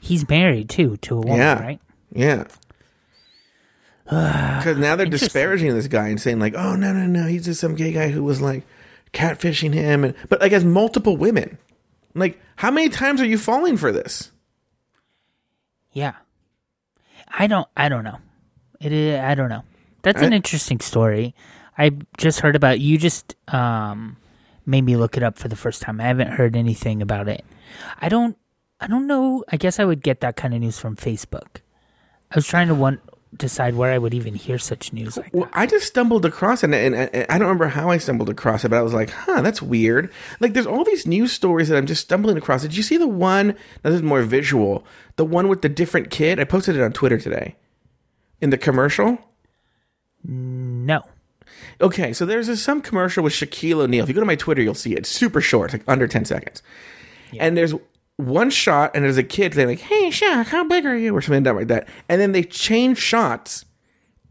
He's married too to a woman, yeah right? Yeah because now they're disparaging this guy and saying like oh no no no he's just some gay guy who was like catfishing him and but like has multiple women like how many times are you falling for this Yeah. I don't. I don't know. It is. I don't know. That's an I- interesting story. I just heard about. You just um made me look it up for the first time. I haven't heard anything about it. I don't. I don't know. I guess I would get that kind of news from Facebook. I was trying to one decide where I would even hear such news like well that. i just stumbled across it and, and, and i don't remember how i stumbled across it but i was like huh that's weird like there's all these news stories that i'm just stumbling across did you see the one now this is more visual the one with the different kid i posted it on twitter today in the commercial No. Okay, so there's a, some commercial with Shaquille O'Neal. If you go to my Twitter, you'll see it. It's super short, like under 10 seconds. And there's one shot, and there's a kid saying, like, hey, Shaq, how big are you? Or something like that. And then they change shots,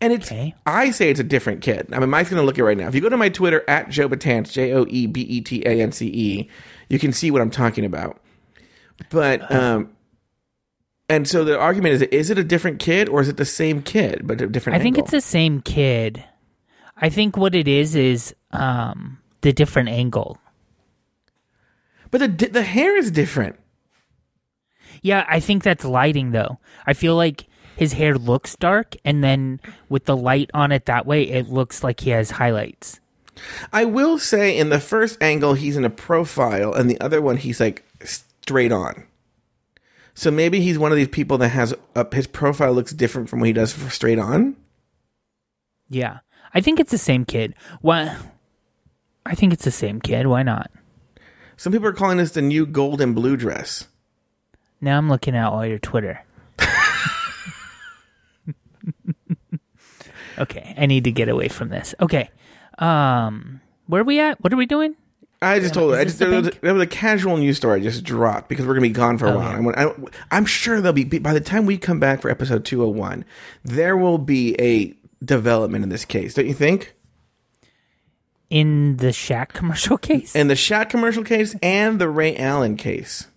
and it's, Okay. I say it's a different kid. I mean, Mike's going to look at it right now. If you go to my Twitter, at Joe Betance, J O E B E T A N C E, you can see what I'm talking about. But, um, and so the argument is, is it a different kid or is it the same kid, but a different I think angle? it's the same kid. I think what it is is um the different angle. But the the hair is different. Yeah, I think that's lighting though. I feel like his hair looks dark, and then with the light on it that way, it looks like he has highlights. I will say in the first angle he's in a profile, and the other one he's like straight on. So maybe he's one of these people that has uh, his profile looks different from what he does for straight on. Yeah, I think it's the same kid. Why? I think it's the same kid. Why not? Some people are calling this the new gold and blue dress. Now I'm looking at all your Twitter. okay, I need to get away from this. Okay, um, where are we at? What are we doing? I just told is. I just the there was, pink? there was a casual news story I just dropped because we're gonna be gone for a Oh, while. yeah. I'm, I'm sure there'll be by the time we come back for episode 201, there will be a development in this case, don't you think? In the Shaq commercial case? In the Shaq commercial case and the Ray Allen case.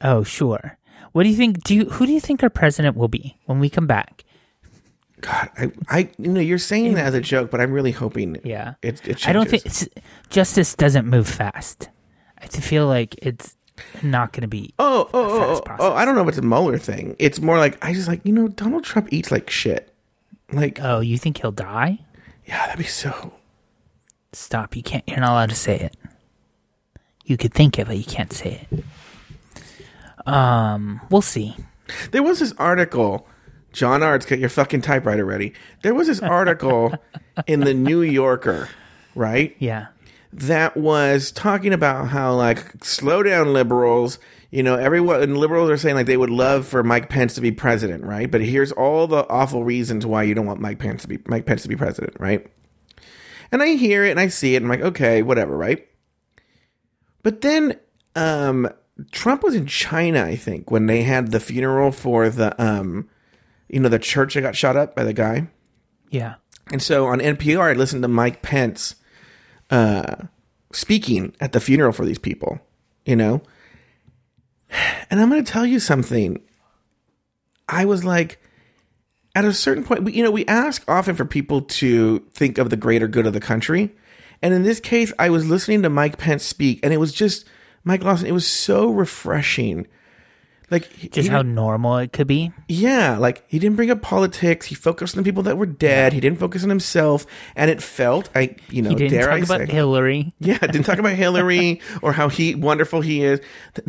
Oh, sure. What do you think? Do you who do you think our president will be when we come back? God, I, I, you know, you're saying that as a joke, but I'm really hoping. Yeah, it, it I don't think it's, justice doesn't move fast. I feel like it's not going to be. Oh, oh, oh, oh, oh, I don't know if it's a Mueller thing. It's more like I just like you know Donald Trump eats like shit. Like, Oh, you think he'll die? yeah, that'd be so. Stop! You can't. You're not allowed to say it. You could think it, but you can't say it. Um, we'll see. There was this article. John Arts, get your fucking typewriter ready. There was this article in the New Yorker, right? Yeah, that was talking about how like slow down liberals you know everyone and liberals are saying like they would love for mike pence to be president right but here's all the awful reasons why you don't want mike pence to be mike pence to be president right and i hear it and i see it and i'm like okay whatever right but then um trump was in china i think when they had the funeral for the um you know the church that got shot up by the guy yeah. and so on NPR, I listened to Mike Pence uh, speaking at the funeral for these people, you know? And I'm going to tell you something. I was like, at a certain point, you know, we ask often for people to think of the greater good of the country. And in this case, I was listening to Mike Pence speak, and it was just, Mike Lawson, it was so refreshing. Like, he- Just he how normal it could be. yeah, like he didn't bring up politics. He focused on the people that were dead. He didn't focus on himself, and it felt, I you know, He didn't dare talk I about say, Hillary. yeah, didn't talk about Hillary or how he wonderful he is.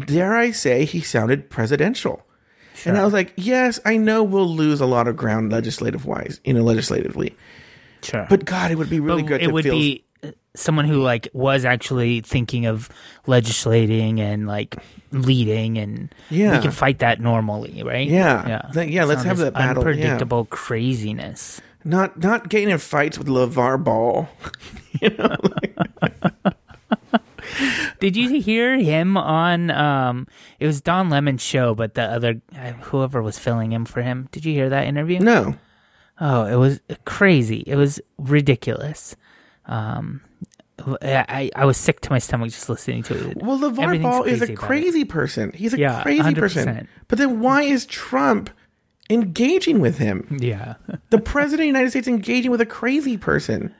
Dare I say he sounded presidential? And I was like, yes, I know we'll lose a lot of ground legislative wise, you know, legislatively. Sure, But God, it would be really But good. it to would feel, be someone who like was actually thinking of legislating and like leading and Yeah. we can fight that normally right Yeah. yeah yeah, let's have that battle, yeah. unpredictable craziness not not getting in fights with LeVar Ball. you know, like- did you hear him on um it was don lemon's show but the other uh, whoever was filling him for him did you hear that interview no. Oh, it was crazy. It was ridiculous. Um, I I was sick to my stomach just listening to it. Well, LeVar Ball is a crazy person. He's a Yeah, crazy 100%. person. But then why is Trump engaging with him? Yeah, The president of the United States engaging with a crazy person.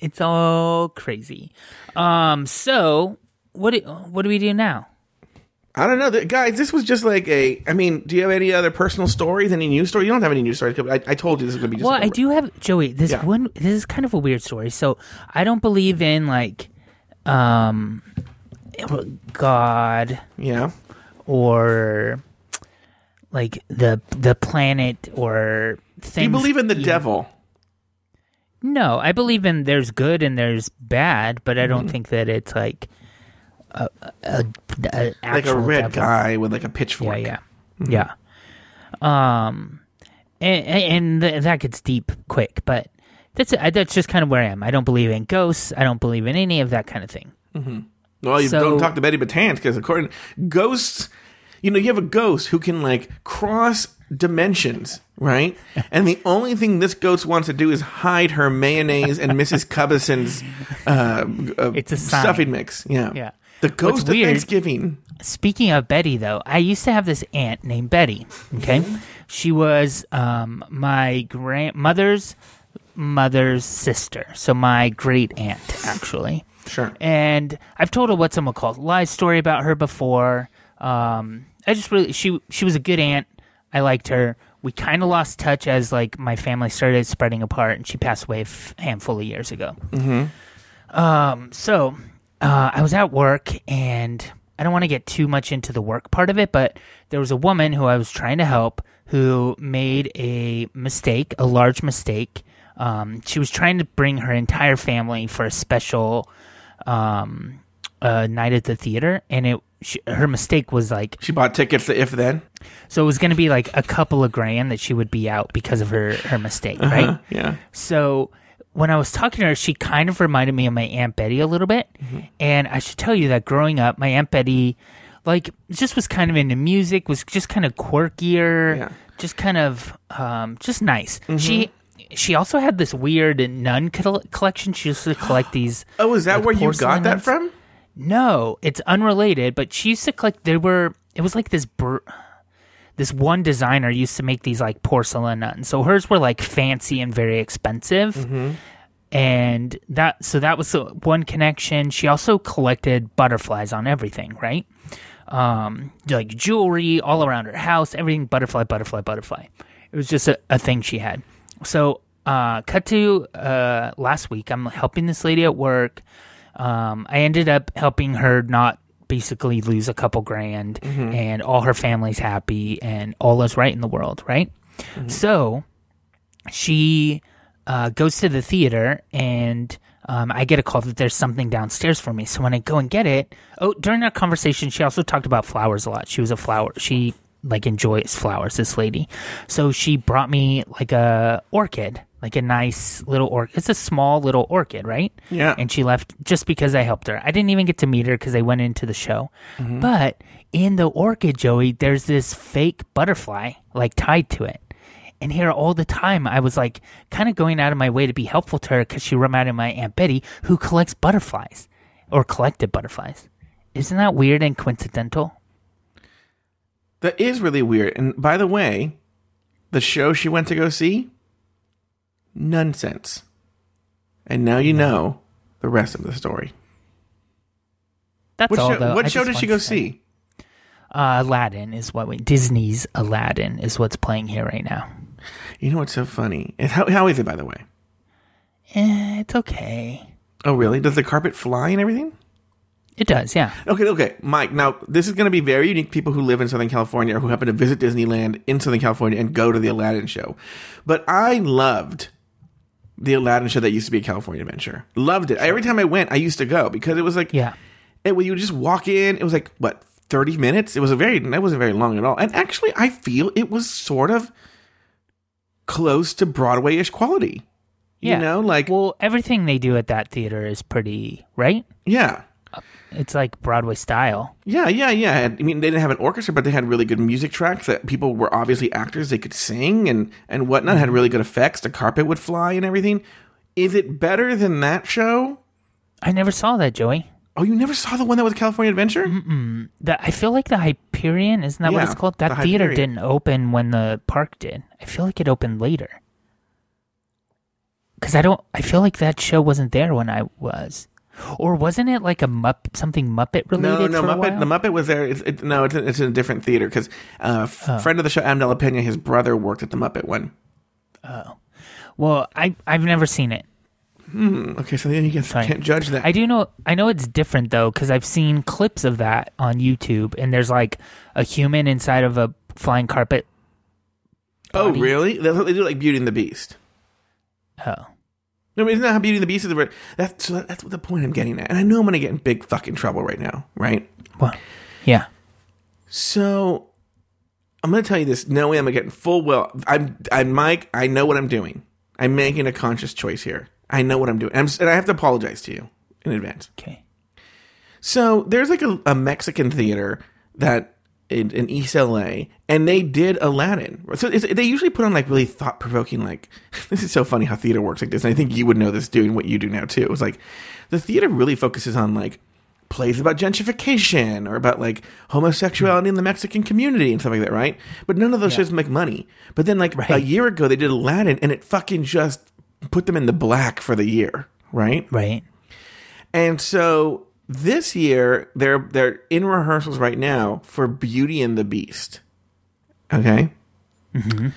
it's all crazy. Um, so what do what do we do now? I don't know, Th- guys. This was just like a. I mean, do you have any other personal stories? Any news story? You don't have any news stories. I, I told you this is going to be just. Well, I do have Joey. This Yeah. one, this is kind of a weird story. So I don't believe in like, um, God Yeah. or like the the planet or things. Do you believe in the devil? No, I believe in there's good and there's bad, but I Mm-hmm. don't think that it's like a, a, a Like a red devil. guy with like a pitchfork. yeah, yeah. Um, and, and th- that gets deep quick, but that's uh, that's just kind of where I am. I don't believe in ghosts. I don't believe in any of that kind of thing. Well, you So- don't talk to Betty Betance because according ghosts, you know, you have a ghost who can like cross dimensions, right? And the only thing this ghost wants to do is hide her mayonnaise and Mrs. Cubbison's uh, uh, It's a sign. stuffing mix. Yeah, Yeah. The ghost of weird- Thanksgiving. Speaking of Betty, though, I used to have this aunt named Betty. Okay, she was um, my grandmother's mother's sister, so my great aunt actually. Sure. And I've told a what's called lie story about her before. Um, I just really she she was a good aunt. I liked her. We kind of lost touch as like my family started spreading apart, and she passed away a f- handful of years ago. Mm-hmm. Um, so uh, I was at work, and I don't want to get too much into the work part of it, but there was a woman who I was trying to help who made a mistake, a large mistake. Um, she was trying to bring her entire family for a special um, uh, night at the theater, and it she, her mistake was like She bought tickets to If Then. so it was going to be like a couple of grand that she would be out because of her her mistake, right? Huh? Yeah. So when I was talking to her, she kind of reminded me of my Aunt Betty a little bit. And I should tell you that growing up, my Aunt Betty, like, just was kind of into music, was just kind of quirkier, Yeah. just kind of, um, just nice. She. She also had this weird nun col- collection. She used to collect these. Oh, is that like, where you got that from? No, it's unrelated. But she used to collect. There were. It was like this. Br- this one designer used to make these like porcelain nuns. So hers were like fancy and very expensive. And that so that was the one connection. She also collected butterflies on everything, right? Um, like jewelry all around her house, everything butterfly, butterfly, butterfly. It was just a, a thing she had. So, uh, cut to uh, last week. I'm helping this lady at work. Um, I ended up helping her not basically lose a couple grand, and all her family's happy, and all is right in the world, right? So, she uh, goes to the theater and um, I get a call that there's something downstairs for me. So when I go and get it, oh, during our conversation, she also talked about flowers a lot. She was a flower. She like enjoys flowers. This lady, so she brought me like a orchid, like a nice little orchid. It's a small little orchid, right? Yeah. And she left just because I helped her. I didn't even get to meet her because I went into the show. Mm-hmm. But in the orchid, Joey, there's this fake butterfly like tied to it. And here all the time, I was like kind of going out of my way to be helpful to her because she reminded my Aunt Betty, who collects butterflies or collected butterflies. Isn't that weird and coincidental? That is really weird. And by the way, the show she went to go see, nonsense. And now you know the rest of the story. That's What all. show, though. what I show did she go see? Uh, Aladdin is what we Disney's Aladdin is what's playing here right now. You know what's so funny? How, how is it, by the way? Eh, it's okay. Oh, really? Does the carpet fly and everything? It does, yeah. Okay, okay, Mike. Now this is going to be very unique. People who live in Southern California or who happen to visit Disneyland in Southern California and go to the Aladdin show. But I loved the Aladdin show that used to be a California Adventure. Loved it. Every time I went, I used to go because it was like, Yeah. it, when you would just walk in. It was like what thirty minutes. It was a very. That wasn't very long at all. And actually, I feel it was sort of close to Broadway-ish quality. Yeah. You know, like Well, everything they do at that theater is pretty, right? yeah. It's like Broadway style. Yeah, yeah, yeah. I mean, they didn't have an orchestra, but they had really good music tracks that people were obviously actors. They could sing and and whatnot. Had really good effects. The carpet would fly and everything. Is it better than that show? I never saw that, Joey. Oh, you never saw the one that was California Adventure? The, I feel like the Hyperion, isn't that what it's called? the That theater Hyperion. didn't open when the park did. I feel like it opened later. Cause I don't. I feel like that show wasn't there when I was, or wasn't it like a mupp something Muppet related? No, no, Muppet. The Muppet was there. It's, it, no, it's, in- it's in a different theater because uh, f- Oh. friend of the show, Adam Pena, his brother worked at the Muppet one. Oh, Well, I I've never seen it. Okay, so then you Sorry. can't judge that. I do know. I know it's different though, because I've seen clips of that on YouTube, and there's like a human inside of a flying carpet. oh, really? That's what they do, like Beauty and the Beast. Oh, No, isn't that how Beauty and the Beast is? The, that's so that's what the point I'm getting at. And I know I'm going to get in big fucking trouble right now, right? What? yeah. So I'm going to tell you this, knowing I'm getting full well. I'm, I'm Mike. I know what I'm doing. I'm making a conscious choice here. I know what I'm doing, I'm, and I have to apologize to you in advance. Okay. So there's like a, a Mexican theater that in, in East LA, and they did Aladdin. So it's, they usually put on like really thought provoking. Like this is so funny how theater works like this. And I think you would know this doing what you do now too. It was like the theater really focuses on like plays about gentrification or about like homosexuality in the Mexican community and stuff like that, right? But none of those shows make money. But then like a year ago they did Aladdin, and it fucking just put them in the black for the year, right? Right. And so this year they're they're in rehearsals right now for Beauty and the Beast. Okay. Mm-hmm.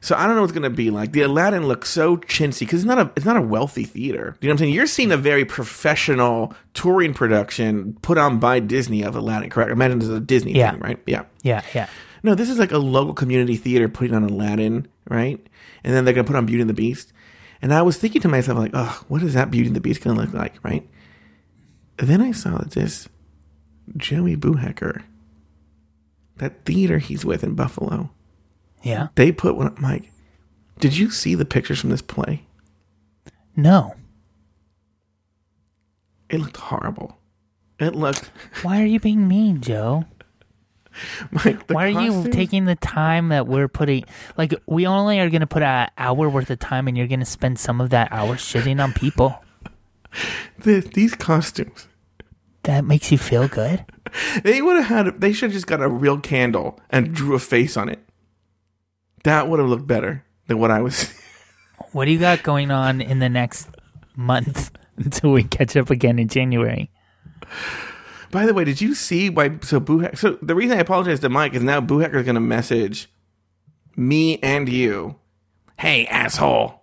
So I don't know what's going to be like. The Aladdin looks so chintzy because it's not a it's not a wealthy theater. You know what I'm saying? You're seeing a very professional touring production put on by Disney of Aladdin. Correct? Imagine this is a Disney Yeah. thing, right? Yeah. Yeah, yeah. No, this is like a local community theater putting on Aladdin, right? And then they're gonna put on Beauty and the Beast. And I was thinking to myself, like, oh, what is that Beauty and the Beast gonna look like, right? Then I saw that this Joey Boohecker, that theater he's with in Buffalo, Yeah. they put one. I'm like, did you see the pictures from this play? No. It looked horrible. It looked Why are you being mean, Joe? the Why are you taking the time that we're putting? Like, we only are going to put an hour worth of time, and you're going to spend some of that hour shitting on people. The, these costumes? That makes you feel good. They would have had. They should have just got a real candle and drew a face on it. That would have looked better than what I was. What do you got going on in the next month until we catch up again in January? By the way, did you see why? So Boo. So the reason I apologize to Mike is now Boo Hacker is going to message me and you. Hey, asshole.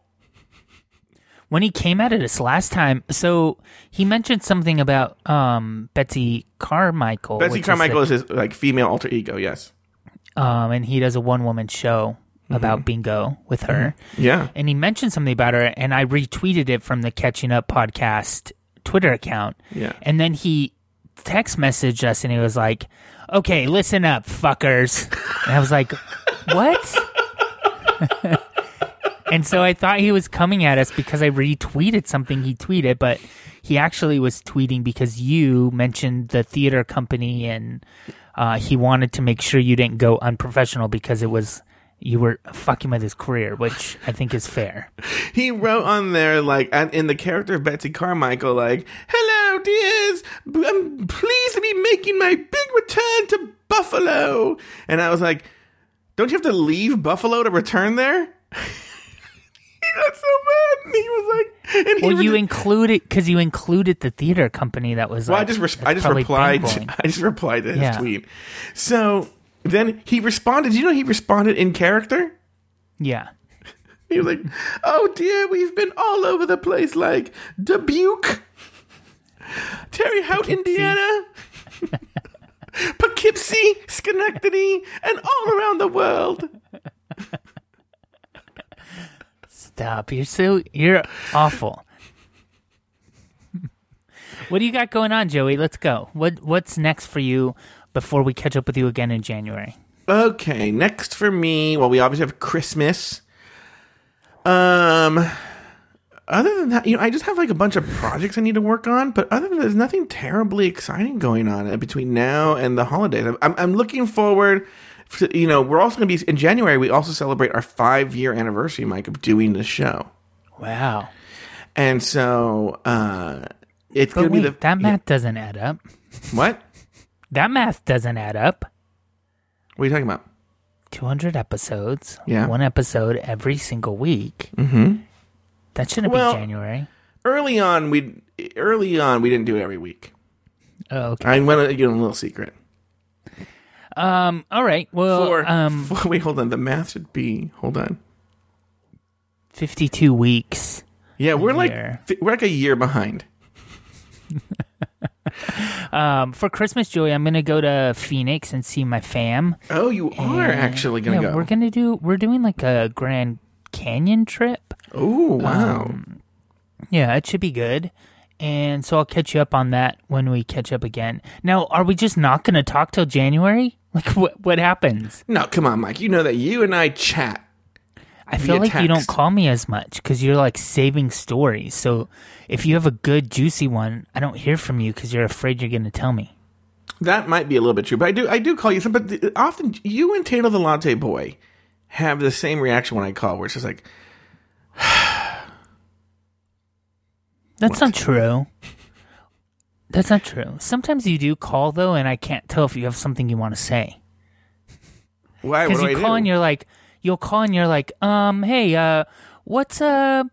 When he came at us last time, so he mentioned something about um, Betsy Carmichael. Betsy which is Carmichael the- is his like female alter ego. Yes. um, and he does a one woman show Mm-hmm. about bingo with her. Yeah. And he mentioned something about her, and I retweeted it from the Catching Up podcast Twitter account. Yeah. And then he text messaged us, and he was like, "Okay, listen up, fuckers." And I was like, "What?" and so I thought he was coming at us because I retweeted something he tweeted, but he actually was tweeting because you mentioned the theater company, and uh, he wanted to make sure you didn't go unprofessional because it was. You were fucking with his career, which I think is fair. He wrote on there like in the character of Betsy Carmichael, like, "Hello, dears. I'm pleased to be making my big return to Buffalo." And I was like, "Don't you have to leave Buffalo to return there?" got so mad. And he was like, and he Well, you included because you included the theater company that was. Well, I just I just replied. bankrolling. I just replied to his Yeah. tweet. So then he responded. You know, he responded in character. Yeah, He was like, "Oh dear, we've been all over the place, like Dubuque, Terre Haute, Indiana, Poughkeepsie, Schenectady, and all around the world." Stop. You're so you're awful. what do you got going on, Joey? Let's go. What What's next for you before we catch up with you again in January? Okay, next for me. Well, we obviously have Christmas. Um, other than that, you know, I just have like a bunch of projects I need to work on. But other than that, there's nothing terribly exciting going on between now and the holidays. I'm, I'm looking forward. You know, we're also going to be in January. We also celebrate our five year anniversary, Mike, of doing the show, Wow, and so uh, it's going to be the that math doesn't add up. what? That math doesn't add up. What are you talking about? 200 episodes. Yeah. One episode every single week. Mm-hmm. That shouldn't Well- be January. Early on, we early on we didn't do it every week. Oh, okay. I want to give you a little secret. Um. All right. Well, For, um, for- wait, hold on. The math should be. Hold on. 52 weeks. Yeah, we're like year. fi- we're like a year behind. Um, for Christmas, Joey, I'm gonna go to Phoenix and see my fam. Oh, you are And- actually gonna yeah, go. We're gonna do. We're doing like a Grand Canyon trip. oh wow. Yeah, it should be good. And so I'll catch you up on that when we catch up again. Now, are we just not gonna talk till January? Like, what what happens? no, come on, Mike. You know that you and I chat. I feel like you don't call me as much because you're like saving stories. So if you have a good juicy one, I don't hear from you because you're afraid you're gonna tell me. That might be a little bit true, but I do I do call you some. But often you and Taylor the Latte Boy have the same reaction when I call, where it's just like, That's not true. That's not true. Sometimes you do call though, and I can't tell if you have something you want to say. "Why? Because do I you do?" call and you're like, you'll call and you're like, um, hey, uh, what's uh,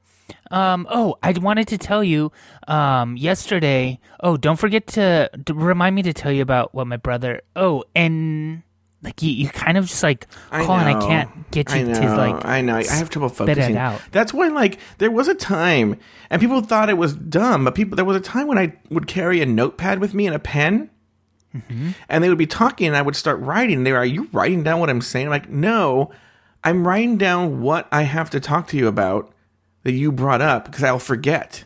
Um, oh, I wanted to tell you um, yesterday. Oh, don't forget to, to remind me to tell you about what my brother. Oh, and like you, you kind of just like I call and I can't get you know, to like. I know. I have trouble focusing. out. That's why, like, there was a time, and people thought it was dumb, but people there was a time when I would carry a notepad with me and a pen, Mm-hmm. and they would be talking, and I would start writing. They were, "Are you writing down what I'm saying?" I'm like, no, I'm writing down what I have to talk to you about that you brought up because I'll forget.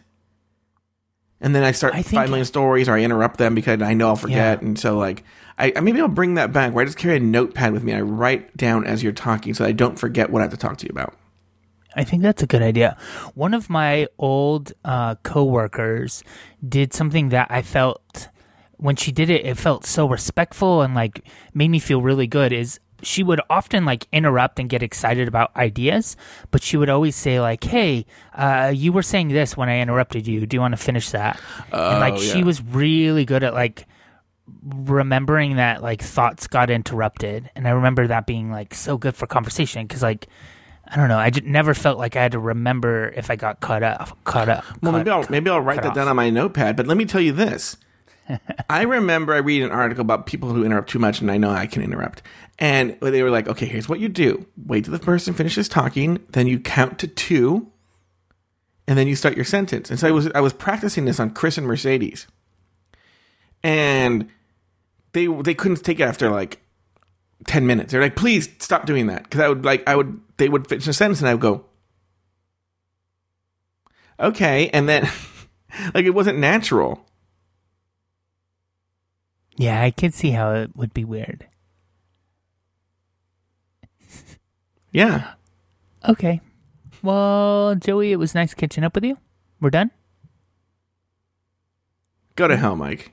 And then I start I think- stories, or I interrupt them because I know I'll forget, Yeah. and so like. I, I- maybe I'll bring that back where I just carry a notepad with me and I write down as you're talking so I don't forget what I have to talk to you about. I think that's a good idea. One of my old uh, coworkers did something that I felt when she did it, it felt so respectful and like made me feel really good. Is she would often like interrupt and get excited about ideas, but she would always say like, "Hey, uh, you were saying this when I interrupted you. Do you want to finish that?" and like Oh, she was really good at like remembering that like thoughts got interrupted and i remember that being like so good for conversation because like i don't know i just never felt like i had to remember if i got cut off cut up Well, cut- maybe I'll maybe I'll write that off. down on my notepad. But let me tell you this: I remember I read an article about people who interrupt too much, and I know I can interrupt. And they were like, "Okay, here's what you do: wait till the person finishes talking, then you count to two, and then you start your sentence." And so I was I was practicing this on Chris and Mercedes, and they they couldn't take it after like 10 minutes. They're like, please stop doing that. Cause I would like, I would, they would finish a sentence and I would go, okay. And then like, it wasn't natural. yeah i could see how it would be weird Yeah. okay well joey it was nice catching up with you we're done Go to hell, Mike.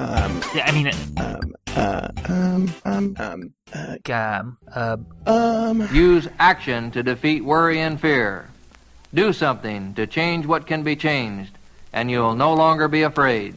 Um, yeah i mean uh, um, uh, um, um, um, uh, um, uh, um. Use action to defeat worry and fear. Do something to change what can be changed, and you'll no longer be afraid.